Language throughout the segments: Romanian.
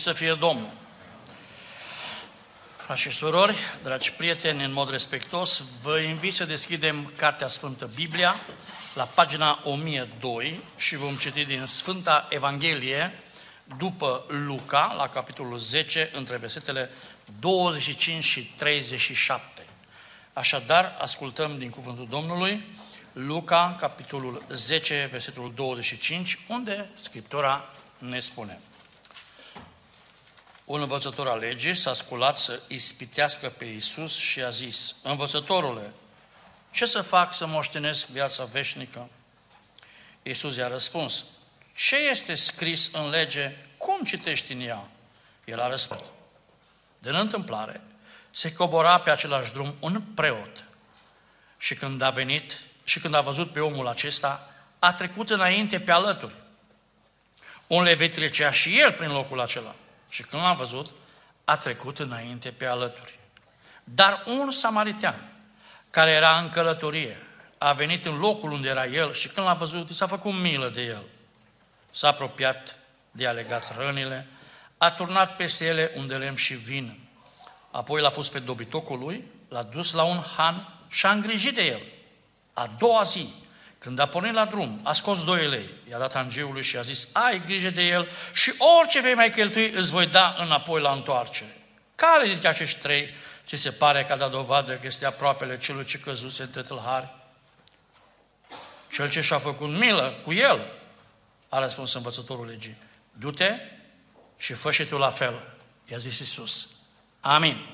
Slăvit să fie Domnul! Frați și surori, dragi prieteni, în mod respectos, vă invit să deschidem Cartea Sfântă Biblia la pagina 1002 și vom citi din Sfânta Evanghelie după Luca, la capitolul 10, între versetele 25 și 37. Așadar, ascultăm din cuvântul Domnului Luca, capitolul 10, versetul 25, unde Scriptura ne spune – un învățător al legii s-a sculat să ispitească pe Iisus și a zis, Învățătorule, ce să fac să moștenesc viața veșnică? Iisus i-a răspuns, ce este scris în lege? Cum citești în ea? El a răspuns, din întâmplare, se cobora pe același drum un preot și când a venit și când a văzut pe omul acesta, a trecut înainte pe alături. Un levit trecea și el prin locul acela. Și când l-a văzut, a trecut înainte pe alături. Dar un samaritean, care era în călătorie, a venit în locul unde era el și când l-a văzut, i s-a făcut milă de el. S-a apropiat de a legat rănile, a turnat peste ele unde lemn și vin. Apoi l-a pus pe dobitocul lui, l-a dus la un han și a îngrijit de el. A doua zi, când a pornit la drum, a scos doi lei, i-a dat angeului și a zis, ai grijă de el și orice vei mai cheltui îți voi da înapoi la întoarcere. Care dintre acești trei ți se pare că a dat dovadă că este aproapele celui ce căzuse între tâlhari? Cel ce și-a făcut milă cu el, a răspuns învățătorul legii. Du-te și fă și tu la fel, i-a zis Iisus. Amin.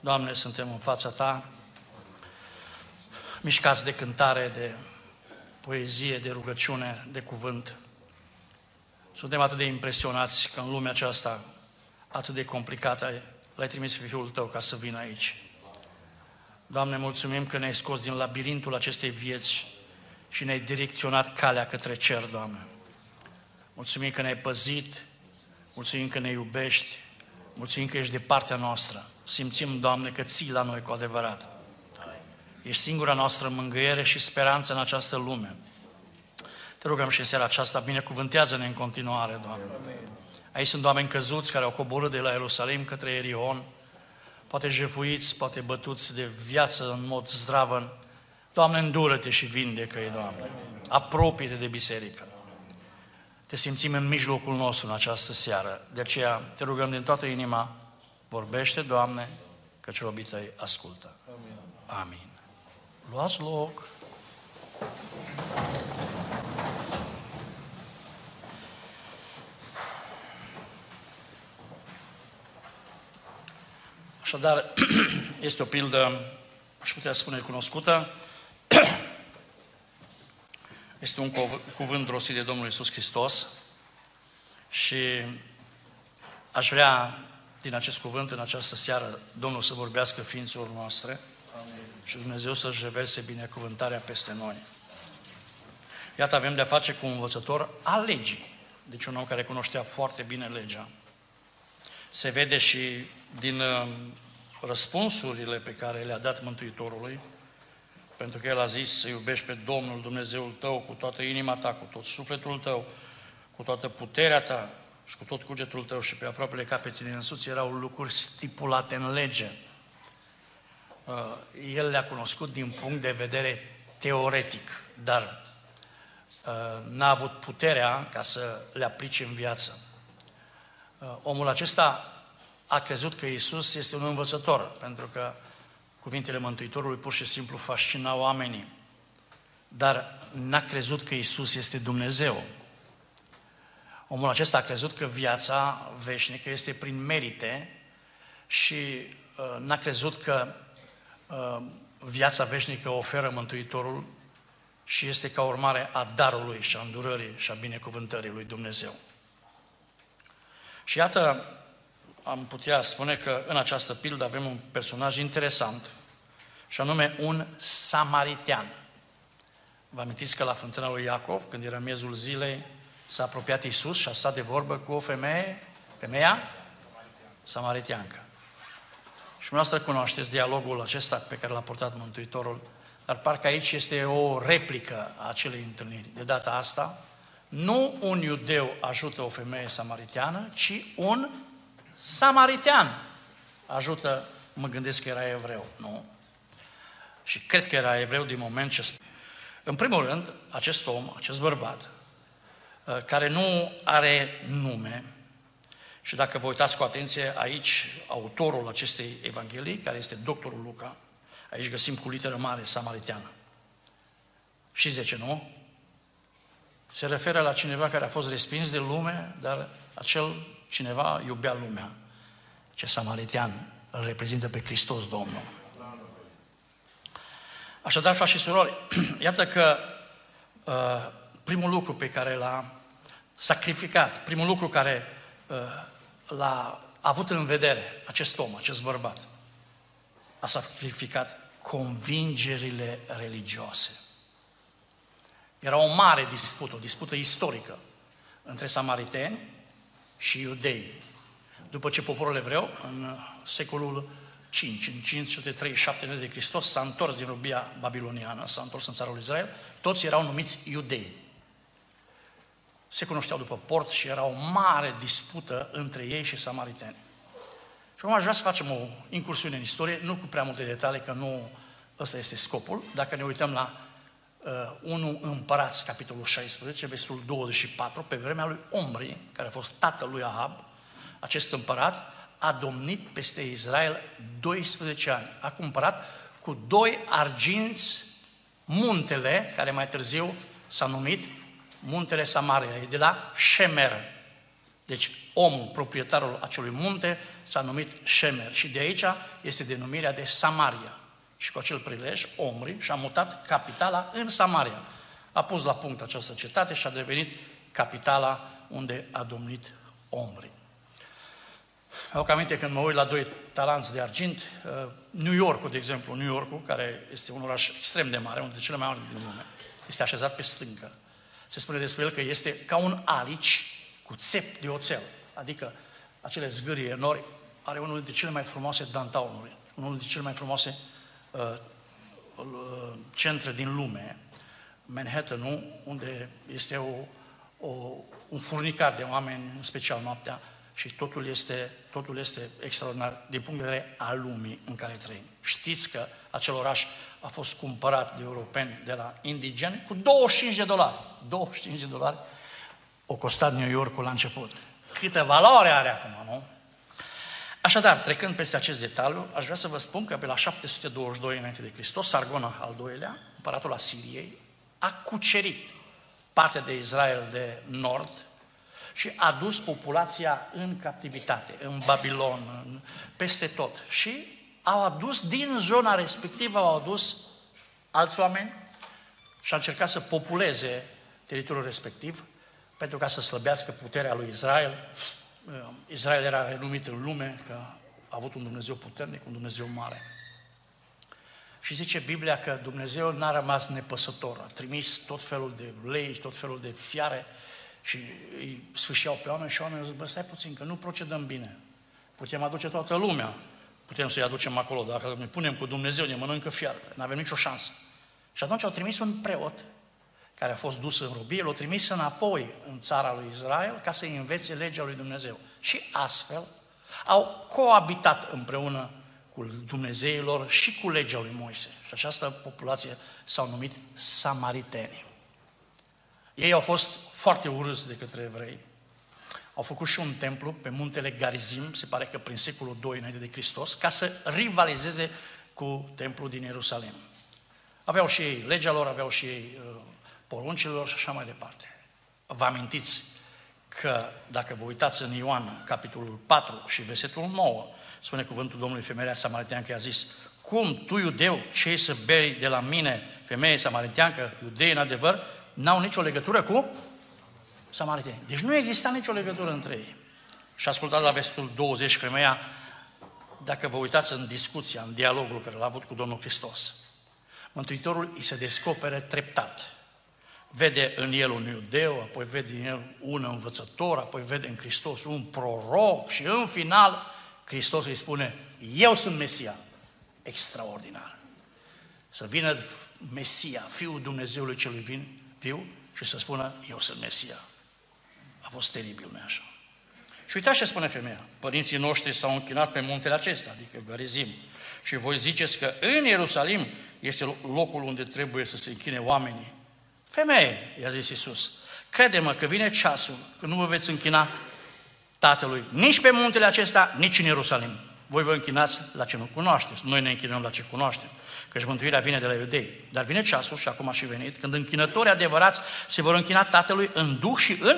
Doamne, suntem în fața Ta, mișcați de cântare, de poezie, de rugăciune, de cuvânt. Suntem atât de impresionați că în lumea aceasta atât de complicată l-ai trimis pe Fiul Tău ca să vină aici. Doamne, mulțumim că ne-ai scos din labirintul acestei vieți și ne-ai direcționat calea către cer, Doamne. Mulțumim că ne-ai păzit, mulțumim că ne iubești, mulțumim că ești de partea noastră. Simțim, Doamne, că ții la noi cu adevărat. Ești singura noastră mângâiere și speranță în această lume. Te rugăm și în seara aceasta, binecuvântează-ne în continuare, Doamne. Aici sunt oameni căzuți care au coborât de la Ierusalim către Erion, poate jefuiți, poate bătuți de viață în mod zdravăn. Doamne, îndură-te și vindecă-i, Doamne. Apropie-te de biserică. Te simțim în mijlocul nostru în această seară. De aceea te rugăm din toată inima, vorbește, Doamne, că robii tăi ascultă. Amin. Luați loc. Așadar, este o pildă, aș putea spune, cunoscută. Este un cuvânt rostit de Domnul Isus Hristos și aș vrea din acest cuvânt în această seară Domnul să vorbească ființelor noastre și Dumnezeu să-și reverse binecuvântarea peste noi. Iată, avem de-a face cu un învățător al legii. Deci un om care cunoștea foarte bine legea. Se vede și din uh, răspunsurile pe care le-a dat Mântuitorului, pentru că El a zis să iubești pe Domnul Dumnezeul tău cu toată inima ta, cu tot sufletul tău, cu toată puterea ta și cu tot cugetul tău și pe aproapele ca pe tine însuți, erau lucruri stipulate în lege. Uh, el le-a cunoscut din punct de vedere teoretic, dar uh, n-a avut puterea ca să le aplice în viață. Uh, omul acesta a crezut că Isus este un învățător, pentru că cuvintele Mântuitorului pur și simplu fascinau oamenii. Dar n-a crezut că Isus este Dumnezeu. Omul acesta a crezut că viața veșnică este prin merite și uh, n-a crezut că Uh, viața veșnică oferă Mântuitorul și este ca urmare a darului și a îndurării și a binecuvântării lui Dumnezeu. Și iată, am putea spune că în această pildă avem un personaj interesant, și anume un samaritean. Vă amintiți că la fântâna lui Iacov, când era miezul zilei, s-a apropiat Iisus și a stat de vorbă cu o femeie, femeia samariteancă. Și dumneavoastră cunoașteți dialogul acesta pe care l-a purtat Mântuitorul, dar parcă aici este o replică a acelei întâlniri. De data asta, Nu un iudeu ajută o femeie samariteană, ci un samaritean ajută, mă gândesc că era evreu, nu? Și cred că era evreu din moment ce... În primul rând, acest om, acest bărbat, uh, care nu are nume, și dacă vă uitați cu atenție, aici autorul acestei evanghelii, care este doctorul Luca, aici găsim cu literă mare samariteană. Și zice, nu? Se referă la cineva care a fost respins de lume, dar acel cineva iubea lumea. Ce samaritean îl reprezintă pe Hristos Domnul. Așadar, frați și surori, iată că uh, primul lucru pe care l-a sacrificat, primul lucru care uh, l-a avut în vedere acest om, acest bărbat, a sacrificat convingerile religioase. Era o mare dispută, o dispută istorică între samariteni și iudei. După ce poporul evreu, în secolul 5, în 537 de Hristos, s-a întors din robia babiloniană, s-a întors în țara lui Israel, toți erau numiți iudei. Se cunoșteau după port și era o mare dispută între ei și samariteni. Și acum aș vrea să facem o incursiune în istorie, nu cu prea multe detalii, că nu ăsta este scopul. Dacă ne uităm la uh, 1 Împărați, capitolul 16, versetul 24, pe vremea lui Omri, care a fost tatăl lui Ahab, acest împărat a domnit peste Israel 12 ani. A cumpărat cu doi arginți muntele, care mai târziu s-a numit muntele Samaria, e de la Shemer. Deci omul, proprietarul acelui munte, s-a numit Shemer și de aici este denumirea de Samaria. Și cu acel prilej, Omri și-a mutat capitala în Samaria. A pus la punct această cetate și a devenit capitala unde a domnit Omri. Au aminte când mă uit la doi talanți de argint, uh, New Yorkul, de exemplu, New Yorkul, care este un oraș extrem de mare, unul dintre cele mai mari din lume, este așezat pe stâncă. Se spune despre el că este ca un alici cu țep de oțel, adică acele zgârie enormi, are unul dintre cele mai frumoase downtown-uri, unul dintre cele mai frumoase uh, uh, centre din lume, Manhattan, unde este o, o, un furnicar de oameni, în special noaptea, și totul este, totul este extraordinar din punct de vedere al lumii în care trăim. Știți că acel oraș a fost cumpărat de europeni de la indigeni cu 25 de dolari. 25 de dolari o costat New Yorkul la început. Câtă valoare are acum, nu? Așadar, trecând peste acest detaliu, aș vrea să vă spun că pe la 722 înainte de Hristos, Sargona al doilea, împăratul Asiriei, a cucerit partea de Israel de nord, și a dus populația în captivitate, în Babilon, în, peste tot. Și au adus din zona respectivă, au adus alți oameni și au încercat să populeze teritoriul respectiv pentru ca să slăbească puterea lui Israel. Israel era renumit în lume că a avut un Dumnezeu puternic, un Dumnezeu mare. Și zice Biblia că Dumnezeu n-a rămas nepăsător, a trimis tot felul de lei, tot felul de fiare și îi sfârșeau pe oameni și oamenii zic, bă, stai puțin, că nu procedăm bine. Putem aduce toată lumea, putem să-i aducem acolo, dacă ne punem cu Dumnezeu, ne mănâncă fiară, nu avem nicio șansă. Și atunci au trimis un preot care a fost dus în robie, l-au trimis înapoi în țara lui Israel ca să-i învețe legea lui Dumnezeu. Și astfel au coabitat împreună cu Dumnezeilor și cu legea lui Moise. Și această populație s-au numit samariteni. Ei au fost foarte urâți de către evrei. Au făcut și un templu pe muntele Garizim, se pare că prin secolul II înainte de Hristos, ca să rivalizeze cu templul din Ierusalim. Aveau și ei legea lor, aveau și ei uh, poruncile lor și așa mai departe. Vă amintiți că dacă vă uitați în Ioan, capitolul 4 și versetul 9, spune cuvântul Domnului femeia samariteancă, i-a zis, cum tu, iudeu, ce să bei de la mine, femeie samariteancă, iudei în adevăr, n-au nicio legătură cu samariteni. Deci nu exista nicio legătură între ei. Și ascultați la versetul 20, femeia, dacă vă uitați în discuția, în dialogul care l-a avut cu Domnul Hristos, Mântuitorul îi se descopere treptat. Vede în el un iudeu, apoi vede în el un învățător, apoi vede în Hristos un proroc și în final Hristos îi spune, eu sunt Mesia. Extraordinar. Să vină Mesia, Fiul Dumnezeului celui vin, viu, și să spună, eu sunt Mesia. A fost teribil, nu așa? Și uitați ce spune femeia. Părinții noștri s-au închinat pe muntele acesta, adică Garizim. Și voi ziceți că în Ierusalim este locul unde trebuie să se închine oamenii. Femeie, i-a zis Iisus, crede-mă că vine ceasul când nu vă veți închina Tatălui, nici pe muntele acesta, nici în Ierusalim. Voi vă închinați la ce nu cunoașteți. Noi ne închinăm la ce cunoaștem. Căci mântuirea vine de la iudei. Dar vine ceasul, și acum a și venit, când închinătorii adevărați se vor închina Tatălui în Duh și în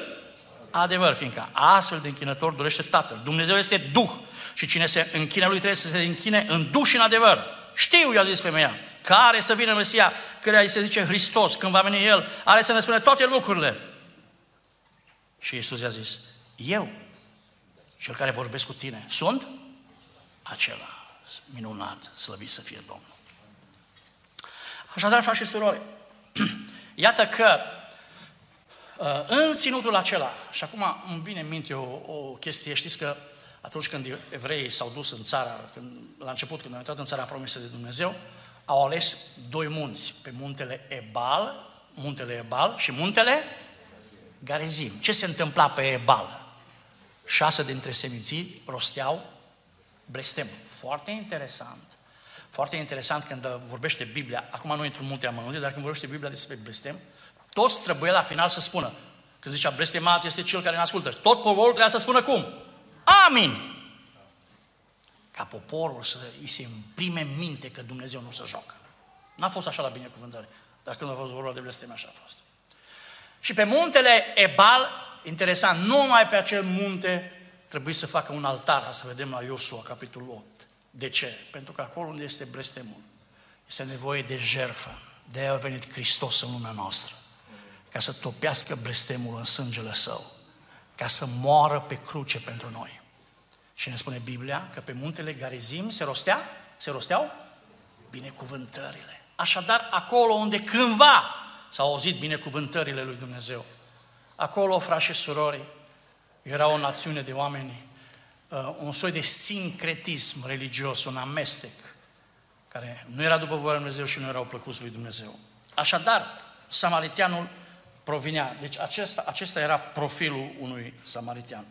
adevăr, fiindcă astfel de închinător dorește Tatăl. Dumnezeu este Duh și cine se închine lui trebuie să se închine în Duh și în adevăr. Știu, i-a zis femeia, care să vină Mesia, care îi se zice Hristos, când va veni El, are să ne spune toate lucrurile. Și Iisus i-a zis, eu, cel care vorbesc cu tine, sunt acela minunat, slăvit să fie Domnul. Așadar, frați și surori, iată că uh, în ținutul acela, și acum îmi vine în minte o, o chestie, știți că atunci când evreii s-au dus în țara, când, la început, când au intrat în țara promisă de Dumnezeu, au ales doi munți, pe muntele Ebal, muntele Ebal și muntele Garizim. Ce se întâmpla pe Ebal? Șase dintre seminții rosteau blestem. Foarte interesant. Foarte interesant când vorbește Biblia, acum nu intru în multe amănunte, dar când vorbește Biblia despre blestem, toți trebuie la final să spună, când zicea blestemat este cel care ne ascultă, tot poporul trebuia să spună cum? Amin! Ca poporul să îi se imprime în minte că Dumnezeu nu se joacă. N-a fost așa la binecuvântare, dar când a fost vorba de blesteme, așa a fost. Și pe muntele Ebal, interesant, numai pe acel munte trebuie să facă un altar, să vedem la Iosua, capitolul 8. De ce? Pentru că acolo unde este blestemul, este nevoie de jertfă. De aia a venit Hristos în lumea noastră. Ca să topească blestemul în sângele său. Ca să moară pe cruce pentru noi. Și ne spune Biblia că pe muntele Garizim se rostea, se rosteau binecuvântările. Așadar, acolo unde cândva s-au auzit binecuvântările lui Dumnezeu, acolo, frați și surori, era o națiune de oameni, uh, un soi de sincretism religios, un amestec, care nu era după voia lui Dumnezeu și nu erau plăcuți lui Dumnezeu. Așadar, samaritianul provinea, deci acesta, acesta era profilul unui samaritian.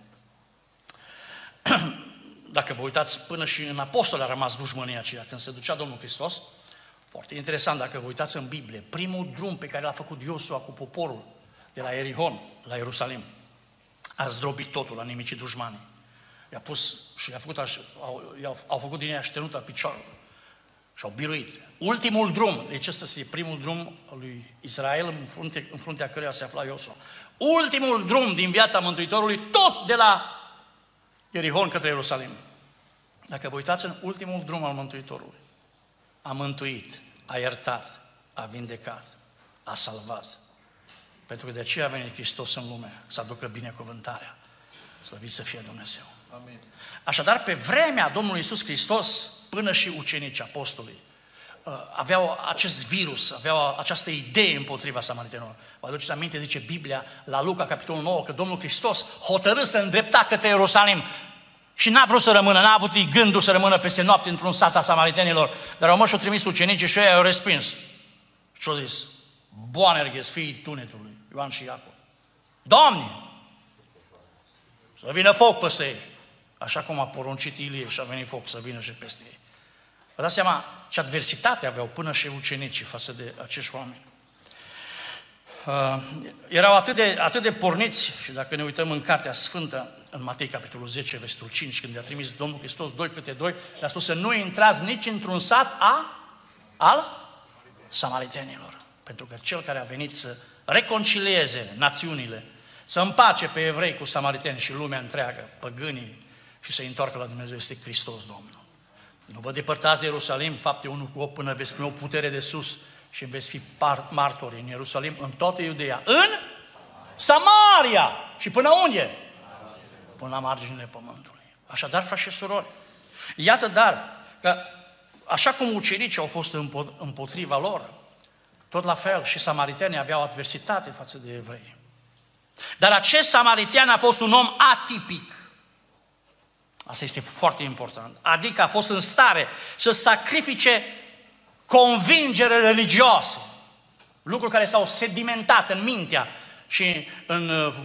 Dacă vă uitați, până și în apostol a rămas dușmânia aceea, când se ducea Domnul Hristos, foarte interesant, dacă vă uitați în Biblie, primul drum pe care l-a făcut Iosua cu poporul de la Erihon la Ierusalim, a zdrobit totul, a nimicit dușmanii. I-a pus și i-a făcut așa, au, i-au, au făcut din ea ștenută piciorul și au biruit. Ultimul drum, deci ăsta este primul drum al lui Israel în, frunte, în fruntea căreia se afla Iosua. Ultimul drum din viața Mântuitorului, tot de la Ierihon către Ierusalim. Dacă vă uitați în ultimul drum al Mântuitorului, a mântuit, a iertat, a vindecat, a salvat, pentru că de aceea a venit Hristos în lume, să aducă binecuvântarea. Slăvit să fie Dumnezeu. Amin. Așadar, pe vremea Domnului Isus Hristos, până și ucenicii apostolii, uh, aveau acest virus, aveau această idee împotriva samaritenilor. Vă aduceți aminte, zice Biblia la Luca, capitolul 9, că Domnul Hristos hotărâ să îndrepta către Ierusalim și n-a vrut să rămână, n-a avut gândul să rămână peste noapte într-un sat a samaritenilor, dar au mers și-au trimis ucenicii și ei au respins. Și au zis, Boanerges, fiii tunetului. Ioan și Iacov. Doamne, să vină foc peste ei. Așa cum a poruncit Ilie și a venit foc să vină și peste ei. Vă dați seama ce adversitate aveau până și ucenicii față de acești oameni. Uh, erau atât de, atât de porniți și dacă ne uităm în Cartea Sfântă, în Matei capitolul 10, versetul 5, când i-a trimis Domnul Hristos doi câte doi, le-a spus să nu intrați nici într-un sat a, al samaritenilor. Pentru că cel care a venit să reconcilieze națiunile, să împace pe evrei cu samariteni și lumea întreagă, păgânii, și să întoarcă la Dumnezeu, este Hristos Domnul. Nu vă depărtați de Ierusalim, fapte 1 cu 8, până veți primi o putere de sus și veți fi martori în Ierusalim, în toată Iudeea, în Samaria. Și până unde? Până la marginile pământului. Așadar, frați și surori, iată dar că așa cum ucenicii au fost împotriva lor, tot la fel și samaritenii aveau adversitate față de evrei. Dar acest samaritean a fost un om atipic. Asta este foarte important. Adică a fost în stare să sacrifice convingere religioase Lucruri care s-au sedimentat în mintea și în uh,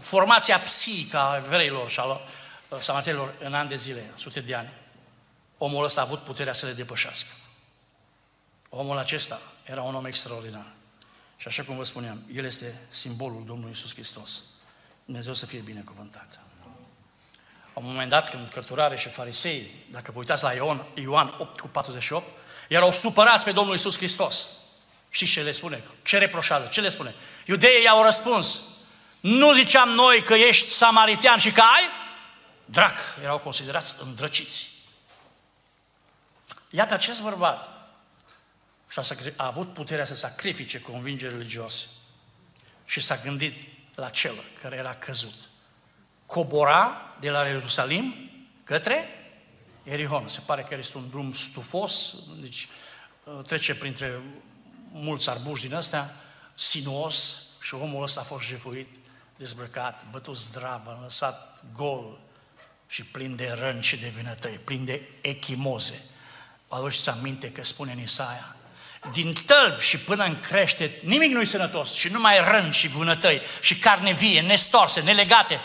formația psihică a evreilor și a uh, samaritelor în ani de zile, sute de ani. Omul ăsta a avut puterea să le depășească. Omul acesta era un om extraordinar. Și așa cum vă spuneam, el este simbolul Domnului Isus Hristos. Dumnezeu să fie binecuvântat. La un moment dat, când cărturare și farisei, dacă vă uitați la Ioan, Ioan 8 cu 48, erau supărați pe Domnul Isus Hristos. Și ce le spune? Ce reproșează? Ce le spune? Iudeii i-au răspuns. Nu ziceam noi că ești samaritean și că ai? Drac, erau considerați îndrăciți. Iată acest bărbat și a avut puterea să sacrifice convingeri religioase și s-a gândit la cel care era căzut. Cobora de la Ierusalim către Erihon. Se pare că este un drum stufos, deci uh, trece printre mulți arbuși din ăstea, sinuos, și omul ăsta a fost jefuit, dezbrăcat, bătut zdravă, lăsat gol și plin de răni și de vinătăi, plin de echimoze. Aduceți aminte că spune în Isaia, din tălbi și până în crește, nimic nu-i sănătos și numai răni și vânătăi și carne vie, nestorse, nelegate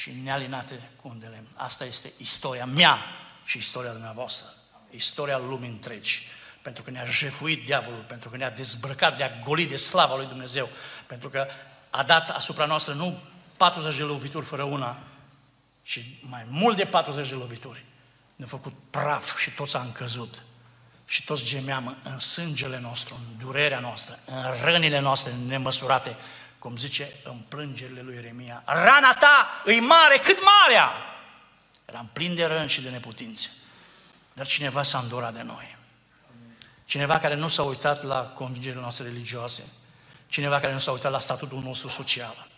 și nealinate cu undele. Asta este istoria mea și istoria dumneavoastră, istoria lumii întregi. Pentru că ne-a jefuit diavolul, pentru că ne-a dezbrăcat, ne-a golit de slava lui Dumnezeu, pentru că a dat asupra noastră nu 40 de lovituri fără una, ci mai mult de 40 de lovituri. Ne-a făcut praf și toți am căzut și toți gemeam în sângele nostru, în durerea noastră, în rănile noastre nemăsurate, cum zice în plângerile lui Eremia. Rana ta îi mare cât marea! Eram plin de răni și de neputințe. Dar cineva s-a îndurat de noi. Cineva care nu s-a uitat la convingerile noastre religioase. Cineva care nu s-a uitat la statutul nostru social.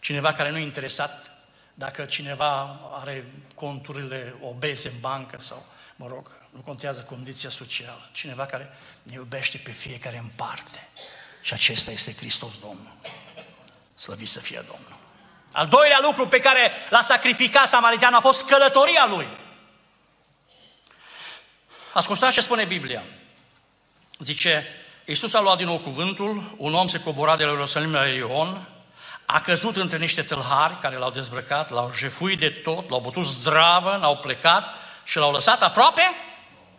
Cineva care nu e interesat dacă cineva are conturile obeze în bancă sau, mă rog, nu contează condiția socială. Cineva care ne iubește pe fiecare în parte. Și acesta este Hristos Domnul. Slăvit să fie Domnul. Al doilea lucru pe care l-a sacrificat Samariteanul a fost călătoria lui. Ascultați ce spune Biblia. Zice, Iisus a luat din nou cuvântul, un om se cobora de la Ierusalim la Ierihon, a căzut între niște tâlhari care l-au dezbrăcat, l-au jefuit de tot, l-au bătut zdravă, l-au plecat și l-au lăsat aproape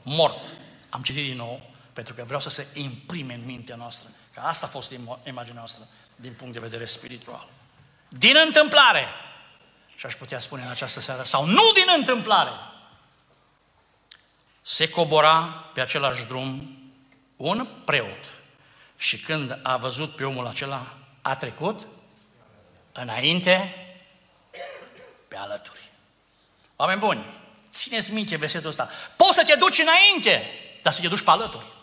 mort. Am citit din nou, pentru că vreau să se imprime în mintea noastră, că asta a fost imaginea noastră din punct de vedere spiritual. Din întâmplare, și aș putea spune în această seară, sau nu din întâmplare, se cobora pe același drum un preot. Și când a văzut pe omul acela, a trecut înainte pe alături. Oameni buni, țineți minte versetul ăsta. Poți să te duci înainte, dar să te duci pe alături.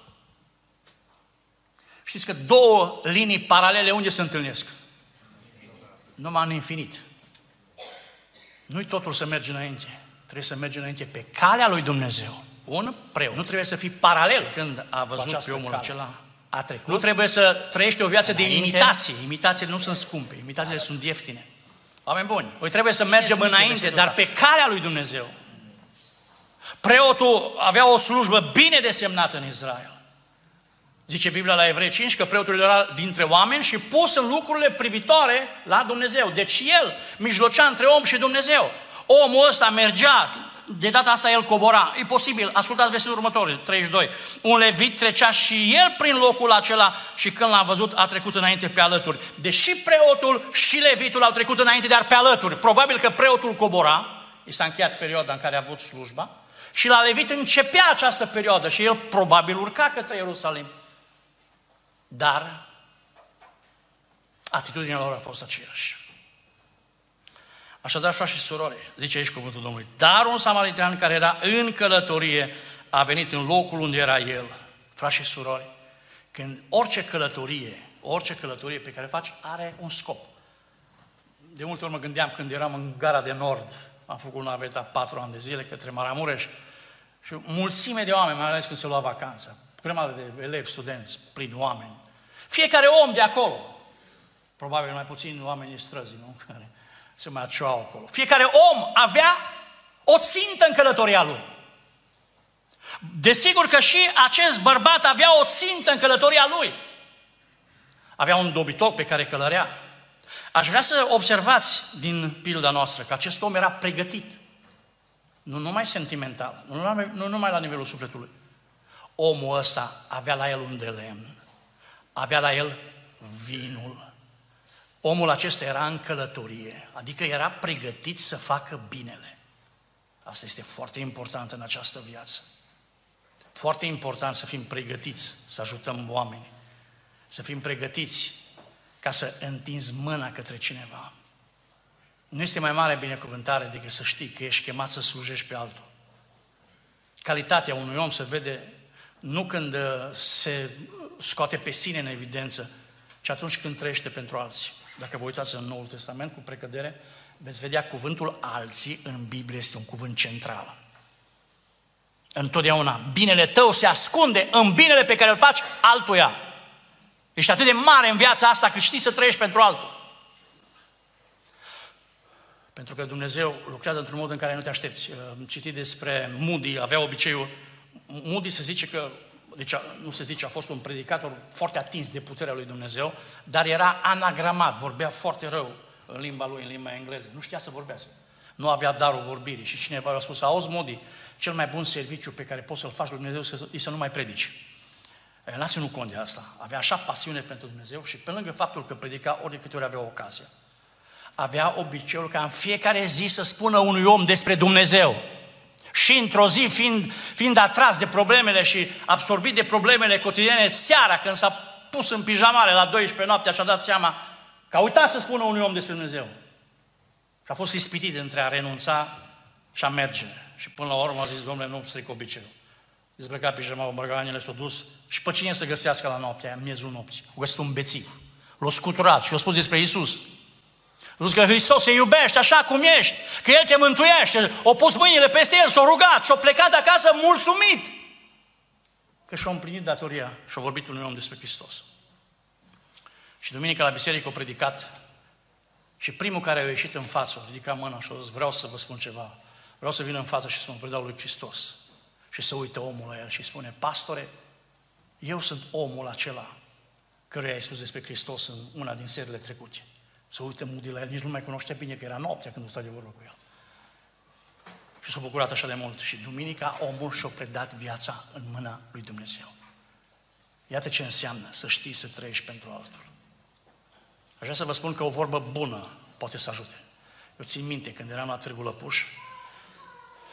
Știți că două linii paralele unde se întâlnesc? Numai în infinit. Nu-i totul să mergi înainte. Trebuie să mergi înainte pe calea lui Dumnezeu. Un preot. Nu trebuie să fii paralel. Și când a văzut pe omul cale. acela, a trecut. Nu trebuie să trăiești o viață înainte. de imitație. Imitațiile nu sunt scumpe, imitațiile da. sunt ieftine. Oameni buni, noi trebuie să mergem înainte, dar pe calea lui Dumnezeu. Preotul avea o slujbă bine desemnată în Israel. Zice Biblia la Evrei 5 că preotul era dintre oameni și pus în lucrurile privitoare la Dumnezeu. Deci el mijlocea între om și Dumnezeu. Omul ăsta mergea, de data asta el cobora. E posibil, ascultați versetul următor, 32. Un levit trecea și el prin locul acela și când l-a văzut a trecut înainte pe alături. Deși preotul și levitul au trecut înainte, dar pe alături. Probabil că preotul cobora, i s-a încheiat perioada în care a avut slujba, și la levit începea această perioadă și el probabil urca către Ierusalim. Dar atitudinea lor a fost aceeași. Așadar, frați și surori, zice aici cuvântul Domnului, dar un samaritean care era în călătorie a venit în locul unde era el. Frați și surori, când orice călătorie, orice călătorie pe care faci are un scop. De multe ori mă gândeam când eram în gara de nord, am făcut naveta patru ani de zile către Maramureș și mulțime de oameni, mai ales când se lua vacanță, grămadă de elevi, studenți, plini oameni. Fiecare om de acolo, probabil mai puțin oamenii străzi, nu? Care se mai acioau acolo. Fiecare om avea o țintă în călătoria lui. Desigur că și acest bărbat avea o țintă în călătoria lui. avea un dobitoc pe care călărea. Aș vrea să observați din pilda noastră că acest om era pregătit. Nu numai sentimental, nu numai, nu numai la nivelul sufletului. Omul ăsta avea la el un de lemn, avea la el vinul. Omul acesta era în călătorie, adică era pregătit să facă binele. Asta este foarte important în această viață. Foarte important să fim pregătiți să ajutăm oameni, să fim pregătiți ca să întinzi mâna către cineva. Nu este mai mare binecuvântare decât să știi că ești chemat să slujești pe altul. Calitatea unui om se vede nu când uh, se scoate pe sine în evidență, ci atunci când trăiește pentru alții. Dacă vă uitați în Noul Testament cu precădere, veți vedea cuvântul alții în Biblie este un cuvânt central. Întotdeauna, binele tău se ascunde în binele pe care îl faci altuia. Ești atât de mare în viața asta că știi să trăiești pentru altul. Pentru că Dumnezeu lucrează într-un mod în care nu te aștepți. Am citit despre Moody, avea obiceiul, Moody se zice că, deci nu se zice, a fost un predicator foarte atins de puterea lui Dumnezeu, dar era anagramat, vorbea foarte rău în limba lui, în limba engleză. Nu știa să vorbească. Nu avea darul vorbirii. Și cineva i-a spus, auzi, Moody, cel mai bun serviciu pe care poți să-l faci lui Dumnezeu e să nu mai predici. El n-a ținut cont de asta. Avea așa pasiune pentru Dumnezeu și pe lângă faptul că predica ori de câte ori avea ocazia, avea obiceiul ca în fiecare zi să spună unui om despre Dumnezeu. Și într-o zi, fiind, fiind atras de problemele și absorbit de problemele cotidiene, seara când s-a pus în pijamare la 12 noaptea și-a dat seama că a uitat să spună unui om despre Dumnezeu. Și a fost ispitit între a renunța și a merge. Și până la urmă a zis, domnule, nu stric obiceiul. Dezbrăca pijama, mărganele s-au dus și pe cine să găsească la noaptea aia, în miezul nopții? Au găsit un bețiv. L-a scuturat și a spus despre Isus. A zis că Hristos se iubește așa cum ești, că El te mântuiește. O pus mâinile peste El, s-a rugat și-a plecat acasă mulțumit. Că și-a împlinit datoria și-a vorbit unui om despre Hristos. Și duminică la biserică a predicat și primul care a ieșit în față, a ridicat mâna și a zis, vreau să vă spun ceva. Vreau să vin în față și să mă predau lui Hristos. Și să uită omul la el și spune, pastore, eu sunt omul acela căruia ai spus despre Hristos în una din serile trecute. Să uită Moody la el, nici nu mai cunoștea bine că era noaptea când o stai de vorbă cu el. Și s-a bucurat așa de mult. Și duminica omul și-a predat viața în mâna lui Dumnezeu. Iată ce înseamnă să știi să trăiești pentru altul. Aș vrea să vă spun că o vorbă bună poate să ajute. Eu țin minte, când eram la Târgu Lăpuș,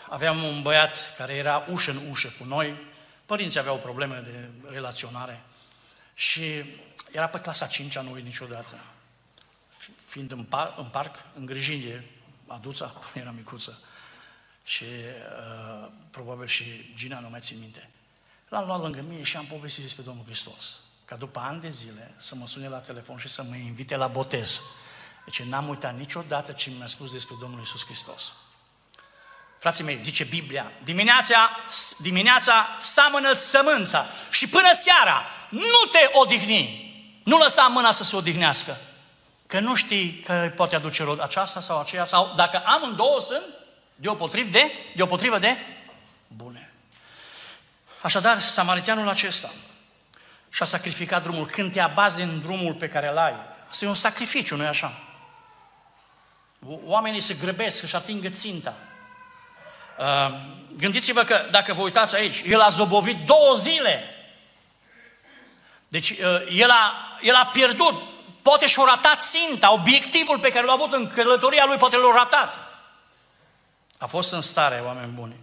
aveam un băiat care era ușă în ușă cu noi, părinții aveau probleme de relaționare și era pe clasa 5 nu uit niciodată. Fiind în, par, în parc, îngrijind de aduța, era micuță, și uh, probabil și Gina nu mai țin minte. L-am luat lângă mine și am povestit despre Domnul Hristos. Ca după ani de zile să mă sune la telefon și să mă invite la botez. Deci n-am uitat niciodată ce mi-a spus despre Domnul Isus Hristos. Frații mei, zice Biblia, dimineața, dimineața seamănă sămânța și până seara nu te odihni. Nu lăsa mâna să se odihnească. Că nu știi că îi poate aduce rod aceasta sau aceea, sau dacă amândouă sunt deopotrivă de, deopotrivă de bune. Așadar, samaritianul acesta și-a sacrificat drumul. Când te abazi din drumul pe care îl ai, asta e un sacrificiu, nu-i așa? Oamenii se grăbesc și atingă ținta. Uh, gândiți-vă că, dacă vă uitați aici, el a zobovit două zile. Deci, uh, el, a, el a pierdut, poate și-a ratat ținta, obiectivul pe care l-a avut în călătoria lui, poate l-a ratat. A fost în stare, oameni buni,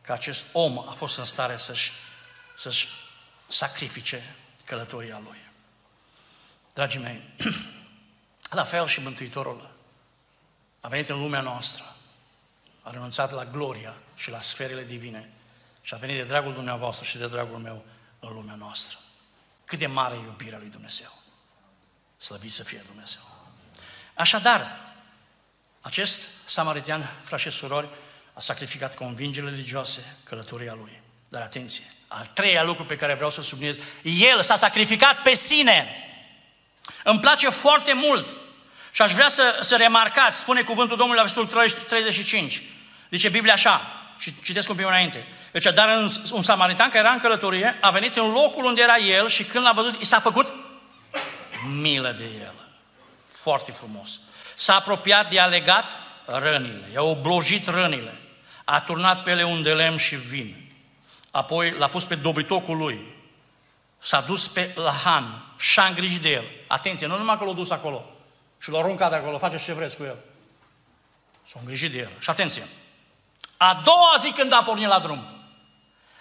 că acest om a fost în stare să-și, să-și sacrifice călătoria lui. Dragii mei, la fel și Mântuitorul a venit în lumea noastră a renunțat la gloria și la sferele divine și a venit de dragul dumneavoastră și de dragul meu în lumea noastră. Cât de mare e iubirea lui Dumnezeu. Slăvit să fie Dumnezeu. Așadar, acest samaritian, frați și surori, a sacrificat convingerile religioase, călătoria lui. Dar atenție, al treilea lucru pe care vreau să subliniez, el s-a sacrificat pe sine. Îmi place foarte mult și aș vrea să, să remarcați, spune cuvântul Domnului la versetul 35. Zice Biblia așa, și citesc un pic înainte. Deci, dar un, un samaritan care era în călătorie a venit în locul unde era el și când l-a văzut, i s-a făcut milă de el. Foarte frumos. S-a apropiat de a legat rănile, i-a oblojit rănile, a turnat pe ele un de lemn și vin. Apoi l-a pus pe dobitocul lui, s-a dus pe Lahan și-a îngrijit de el. Atenție, nu numai că l-a dus acolo și l-a aruncat de acolo, faceți ce vreți cu el. S-a îngrijit de el. Și atenție, a doua zi când a pornit la drum,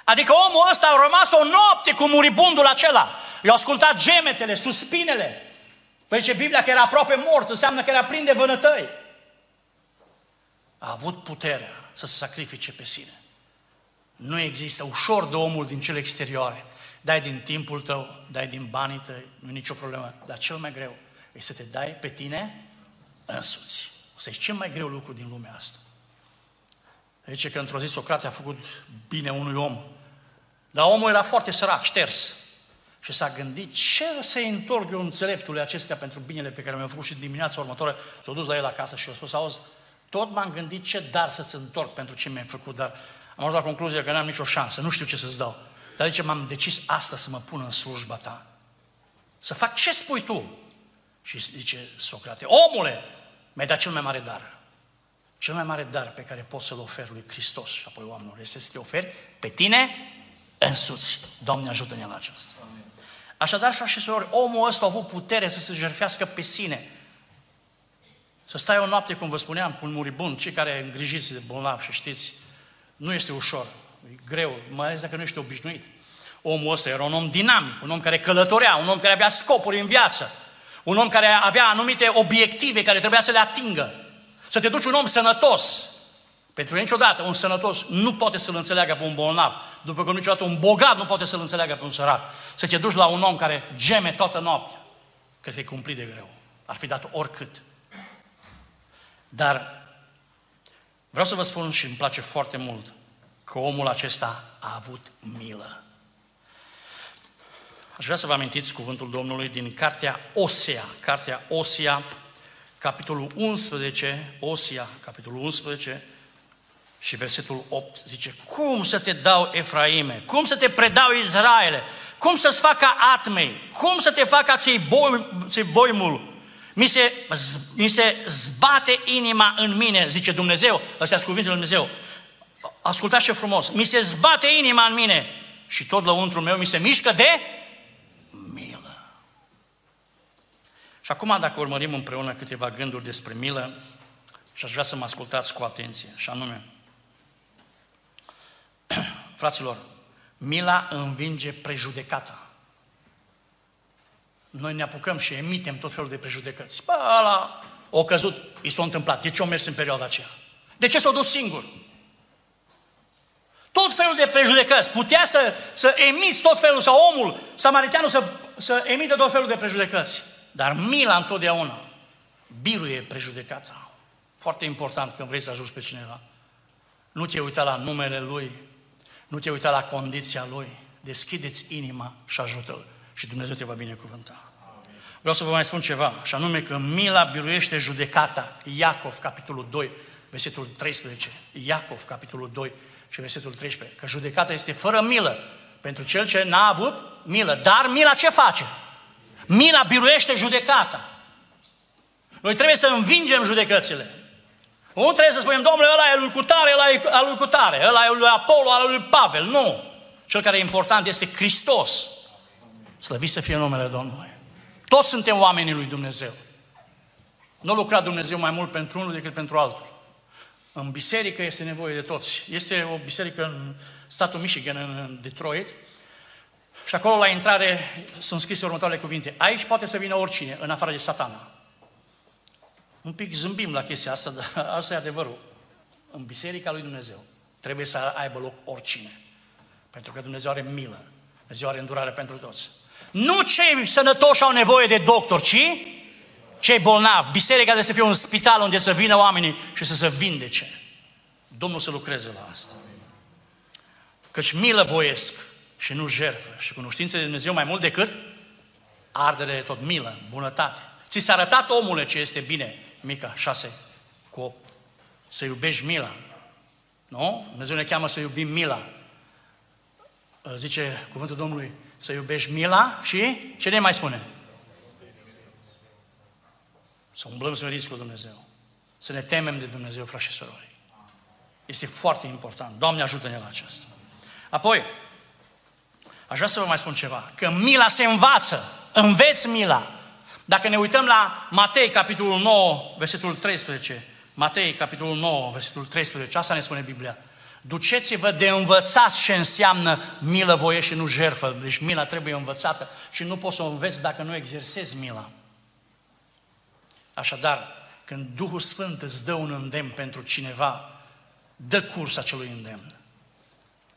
adică omul ăsta a rămas o noapte cu muribundul acela, i-a ascultat gemetele, suspinele, Păi ce Biblia că era aproape mort, înseamnă că era plin de vânătăi. A avut puterea să se sacrifice pe sine. Nu există ușor de omul din cele exterioare. Dai din timpul tău, dai din banii tăi, nu e nicio problemă. Dar cel mai greu e să te dai pe tine însuți. Asta e cel mai greu lucru din lumea asta. Zice că într-o zi Socrate a făcut bine unui om. Dar omul era foarte sărac, șters. Și s-a gândit ce să întorc eu înțeleptului acestea pentru binele pe care mi-a făcut și dimineața următoare. S-a dus la el acasă și a spus, auzi, tot m-am gândit ce dar să-ți întorc pentru ce mi-ai făcut, dar am ajuns la concluzia că n-am nicio șansă, nu știu ce să-ți dau. Dar zice, m-am decis asta să mă pun în slujba ta. Să fac ce spui tu. Și zice Socrate, omule, mi-ai dat cel mai mare dar. Cel mai mare dar pe care poți să-l oferi lui Hristos și apoi oamenilor este să te oferi pe tine însuți. Doamne ajută-ne la aceasta. Așadar, frate și surori, omul ăsta a avut putere să se jerfească pe sine. Să stai o noapte, cum vă spuneam, cu un muribund, cei care îngrijiți de bolnav și știți, nu este ușor, e greu, mai ales dacă nu ești obișnuit. Omul ăsta era un om dinamic, un om care călătorea, un om care avea scopuri în viață, un om care avea anumite obiective care trebuia să le atingă. Să te duci un om sănătos, pentru că niciodată un sănătos nu poate să-l înțeleagă pe un bolnav, după că niciodată un bogat nu poate să-l înțeleagă pe un sărac. Să te duci la un om care geme toată noaptea, că te-ai cumplit de greu. Ar fi dat oricât. Dar vreau să vă spun și îmi place foarte mult că omul acesta a avut milă. Aș vrea să vă amintiți cuvântul Domnului din Cartea Osea, Cartea Osea, capitolul 11, Osea, capitolul 11, și versetul 8 zice, cum să te dau Efraime? Cum să te predau Israele? Cum să-ți facă atmei? Cum să te facă ți boi, boimul? Mi se, mi se zbate inima în mine, zice Dumnezeu, ăstea sunt cuvintele lui Dumnezeu. Ascultați ce frumos, mi se zbate inima în mine și tot lăuntru meu mi se mișcă de milă. Și acum, dacă urmărim împreună câteva gânduri despre milă, și aș vrea să mă ascultați cu atenție, și anume, Fraților, mila învinge prejudecata. Noi ne apucăm și emitem tot felul de prejudecăți. Bă, ăla o căzut, i s-a întâmplat. De ce o mers în perioada aceea? De ce s-a dus singur? Tot felul de prejudecăți. Putea să, să emiți tot felul, sau omul, samariteanul să, să emită tot felul de prejudecăți. Dar mila întotdeauna biruie prejudecata. Foarte important când vrei să ajungi pe cineva. Nu te uita la numele lui, nu te uita la condiția lui. Deschideți inima și ajută-l. Și Dumnezeu te va binecuvânta. Vreau să vă mai spun ceva, și anume că mila biruiește judecata. Iacov, capitolul 2, versetul 13. Iacov, capitolul 2 și versetul 13. Că judecata este fără milă pentru cel ce n-a avut milă. Dar mila ce face? Mila biruiește judecata. Noi trebuie să învingem judecățile. Nu trebuie să spunem, domnule, ăla e lui Cutare, ăla e al lui Cutare, ăla e lui Apollo, al lui Pavel. Nu. Cel care e important este Hristos. Slăvit să fie numele Domnului. Toți suntem oamenii lui Dumnezeu. Nu lucra Dumnezeu mai mult pentru unul decât pentru altul. În biserică este nevoie de toți. Este o biserică în statul Michigan, în Detroit, și acolo la intrare sunt scrise următoarele cuvinte. Aici poate să vină oricine, în afară de satana. Un pic zâmbim la chestia asta, dar asta e adevărul. În Biserica lui Dumnezeu trebuie să aibă loc oricine. Pentru că Dumnezeu are milă. Dumnezeu are îndurare pentru toți. Nu cei sănătoși au nevoie de doctor, ci cei bolnavi. Biserica trebuie să fie un spital unde să vină oamenii și să se vindece. Domnul să lucreze la asta. Căci milă voiesc și nu jertfă. Și cunoștință de Dumnezeu mai mult decât ardere de tot milă, bunătate. Ți s-a arătat omule ce este bine Mica 6 cu 8. Să iubești mila. Nu? Dumnezeu ne cheamă să iubim mila. Zice cuvântul Domnului, să iubești mila și ce ne mai spune? Să umblăm smeriți cu Dumnezeu. Să ne temem de Dumnezeu, frați și surori. Este foarte important. Doamne ajută-ne la acesta. Apoi, aș vrea să vă mai spun ceva. Că mila se învață. Înveți mila. Dacă ne uităm la Matei, capitolul 9, versetul 13, Matei, capitolul 9, versetul 13, asta ne spune Biblia. Duceți-vă de învățați ce înseamnă milă voie și nu jerfă. Deci mila trebuie învățată și nu poți să o înveți dacă nu exersezi mila. Așadar, când Duhul Sfânt îți dă un îndemn pentru cineva, dă curs acelui îndemn.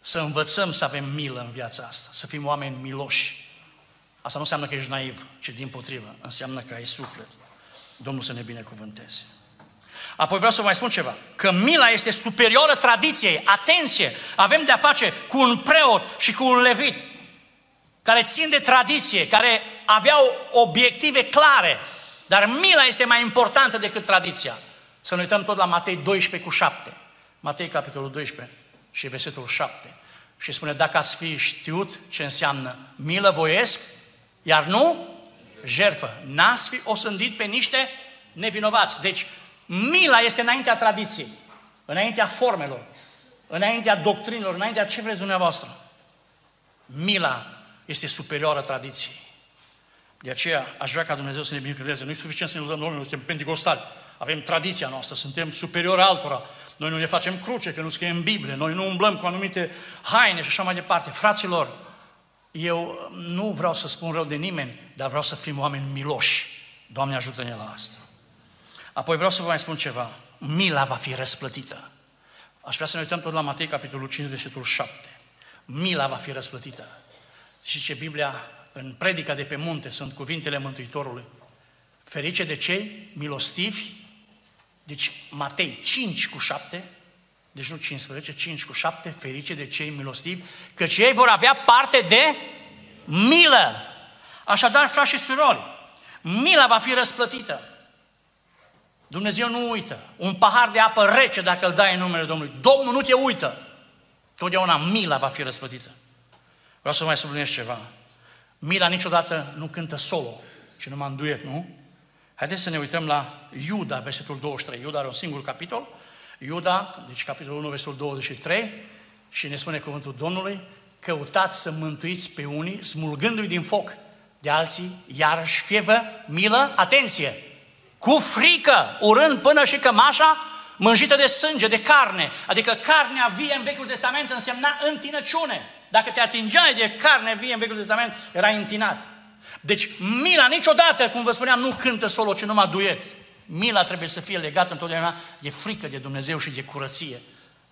Să învățăm să avem milă în viața asta, să fim oameni miloși. Asta nu înseamnă că ești naiv, ci din potrivă, înseamnă că ai suflet. Domnul să ne binecuvânteze. Apoi vreau să vă mai spun ceva, că mila este superioră tradiției. Atenție! Avem de-a face cu un preot și cu un levit care țin de tradiție, care aveau obiective clare, dar mila este mai importantă decât tradiția. Să ne uităm tot la Matei 12 cu 7. Matei capitolul 12 și versetul 7. Și spune, dacă ați fi știut ce înseamnă milă voiesc, iar nu jerfă. N-ați fi osândit pe niște nevinovați. Deci, mila este înaintea tradiției, înaintea formelor, înaintea doctrinilor, înaintea ce vreți dumneavoastră. Mila este superioară tradiției. De aceea aș vrea ca Dumnezeu să ne binecuvânteze. Nu e suficient să ne lăudăm, Domnului, suntem pentecostali. Avem tradiția noastră, suntem superiori altora. Noi nu ne facem cruce, că nu scrie în Biblie, noi nu umblăm cu anumite haine și așa mai departe. Fraților, eu nu vreau să spun rău de nimeni, dar vreau să fim oameni miloși. Doamne ajută-ne la asta. Apoi vreau să vă mai spun ceva. Mila va fi răsplătită. Aș vrea să ne uităm tot la Matei, capitolul 5, versetul 7. Mila va fi răsplătită. Și ce Biblia, în predica de pe munte, sunt cuvintele Mântuitorului. Ferice de cei milostivi, deci Matei 5 cu 7, deci nu 15, 5 cu 7, ferice de cei milostivi, căci ei vor avea parte de milă. Așadar, frați și surori, mila va fi răsplătită. Dumnezeu nu uită. Un pahar de apă rece dacă îl dai în numele Domnului. Domnul nu te uită. Totdeauna mila va fi răsplătită. Vreau să mai subliniez ceva. Mila niciodată nu cântă solo, ci numai în duet, nu? Haideți să ne uităm la Iuda, versetul 23. Iuda are un singur capitol. Iuda, deci capitolul 1, versetul 23, și ne spune cuvântul Domnului, căutați să mântuiți pe unii, smulgându-i din foc, de alții, iarăși fievă, milă, atenție, cu frică, urând până și cămașa mânjită de sânge, de carne. Adică carnea vie în Vechiul Testament însemna întinăciune. Dacă te atingeai de carne vie în Vechiul Testament, era întinat. Deci mila niciodată, cum vă spuneam, nu cântă solo, ci numai duet. Mila trebuie să fie legată întotdeauna de frică de Dumnezeu și de curăție.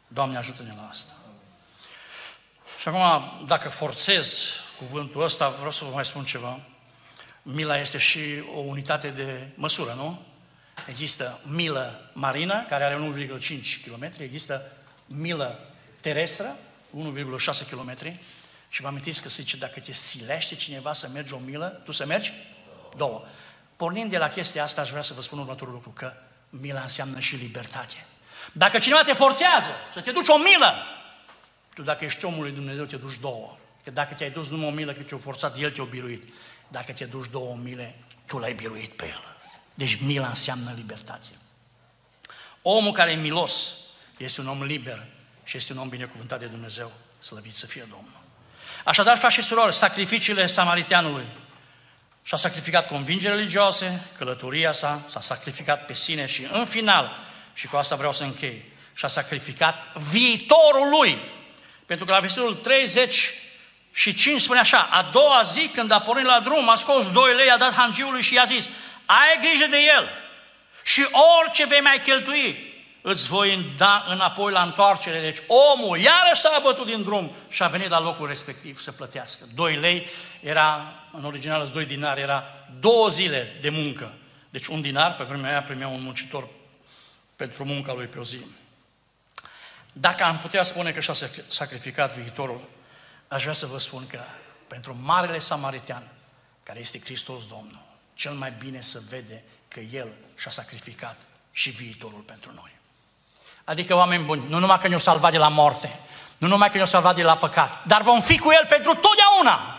Doamne ajută-ne la asta. Și acum, dacă forțez cuvântul ăsta, vreau să vă mai spun ceva. Mila este și o unitate de măsură, nu? Există milă marină, care are 1,5 km, există milă terestră, 1,6 km, și vă amintiți că se zice, dacă te silește cineva să mergi o milă, tu să mergi? Două. Pornind de la chestia asta, aș vrea să vă spun următorul lucru, că mila înseamnă și libertate. Dacă cineva te forțează să te duci o milă, tu dacă ești omul lui Dumnezeu, te duci două. Că dacă te-ai dus numai o milă, că te-a forțat, El te-a biruit. Dacă te duci două mile, tu l-ai biruit pe El. Deci mila înseamnă libertate. Omul care e milos este un om liber și este un om binecuvântat de Dumnezeu. Slăvit să fie Domnul. Așadar, frați și surori, sacrificiile samariteanului și-a sacrificat convingeri religioase, călătoria sa, s-a sacrificat pe sine și în final, și cu asta vreau să închei, și-a sacrificat viitorul lui. Pentru că la versetul 30 și 5 spune așa, a doua zi când a pornit la drum, a scos doi lei, a dat hangiului și i-a zis, ai grijă de el și orice vei mai cheltui, îți voi da înapoi la întoarcere. Deci omul iarăși s-a bătut din drum și a venit la locul respectiv să plătească. Doi lei era, în original, doi dinari, era două zile de muncă. Deci un dinar, pe vremea aia primea un muncitor pentru munca lui pe o zi. Dacă am putea spune că și-a sacrificat viitorul, aș vrea să vă spun că pentru Marele Samaritean, care este Hristos Domnul, cel mai bine să vede că El și-a sacrificat și viitorul pentru noi. Adică oameni buni, nu numai că ne-o salvat de la moarte, nu numai că ne-o salvat de la păcat, dar vom fi cu El pentru totdeauna.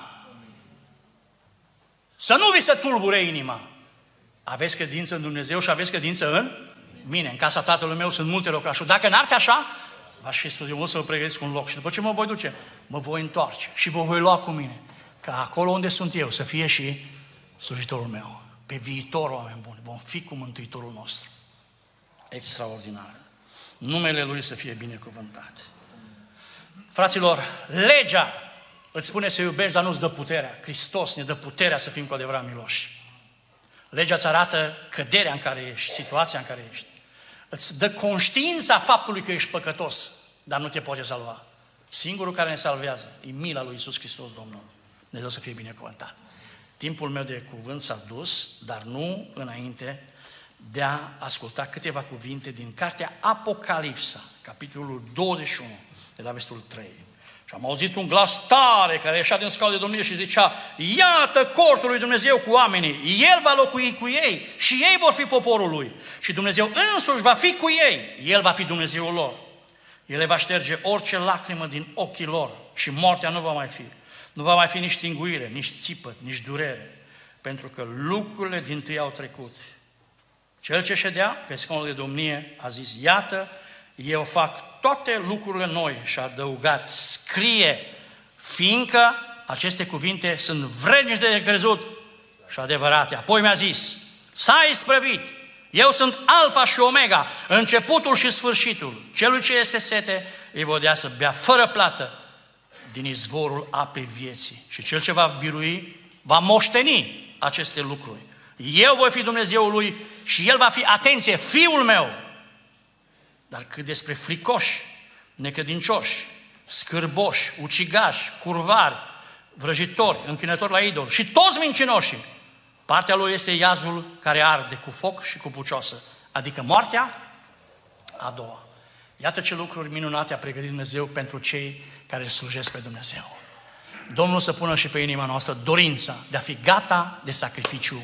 Să nu vi se tulbure inima. aveți credință în Dumnezeu și aveți credință în mine. În casa tatălui meu sunt multe locuri. Și dacă n-ar fi așa, v-aș fi studios să vă pregătiți un loc. Și după ce mă voi duce, mă voi întoarce și vă voi lua cu mine. Ca acolo unde sunt eu să fie și slujitorul meu. Pe viitor, oameni buni, vom fi cu Mântuitorul nostru. Extraordinar. Numele Lui să fie binecuvântat. Fraților, legea îți spune să iubești, dar nu-ți dă puterea. Hristos ne dă puterea să fim cu adevărat miloși. Legea îți arată căderea în care ești, situația în care ești. Îți dă conștiința faptului că ești păcătos, dar nu te poate salva. Singurul care ne salvează e mila lui Isus Hristos Domnul. Ne dă să fie binecuvântat. Timpul meu de cuvânt s-a dus, dar nu înainte de a asculta câteva cuvinte din cartea Apocalipsa, capitolul 21, de la vestul 3. Și am auzit un glas tare care ieșea din scaunul de domnie și zicea, iată cortul lui Dumnezeu cu oamenii, El va locui cu ei și ei vor fi poporul lui. Și Dumnezeu însuși va fi cu ei, El va fi Dumnezeul lor. El le va șterge orice lacrimă din ochii lor și moartea nu va mai fi. Nu va mai fi nici tinguire, nici țipăt, nici durere, pentru că lucrurile din tâi au trecut. Cel ce ședea pe scaunul de domnie a zis, iată, eu fac toate lucrurile noi și a adăugat, scrie, fiindcă aceste cuvinte sunt vrednici de crezut și adevărate. Apoi mi-a zis, s-a isprăvit, eu sunt alfa și omega, începutul și sfârșitul. Celui ce este sete, îi vodea să bea fără plată din izvorul apei vieții. Și cel ce va birui, va moșteni aceste lucruri. Eu voi fi Dumnezeul lui și el va fi, atenție, fiul meu. Dar cât despre fricoși, necredincioși, scârboși, ucigași, curvari, vrăjitori, închinători la idol și toți mincinoșii, partea lor este iazul care arde cu foc și cu pucioasă, adică moartea a doua. Iată ce lucruri minunate a pregătit Dumnezeu pentru cei care slujesc pe Dumnezeu. Domnul să pună și pe inima noastră dorința de a fi gata de sacrificiu.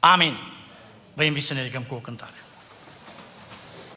Amin. Vă invit să ne ridicăm cu o cântare.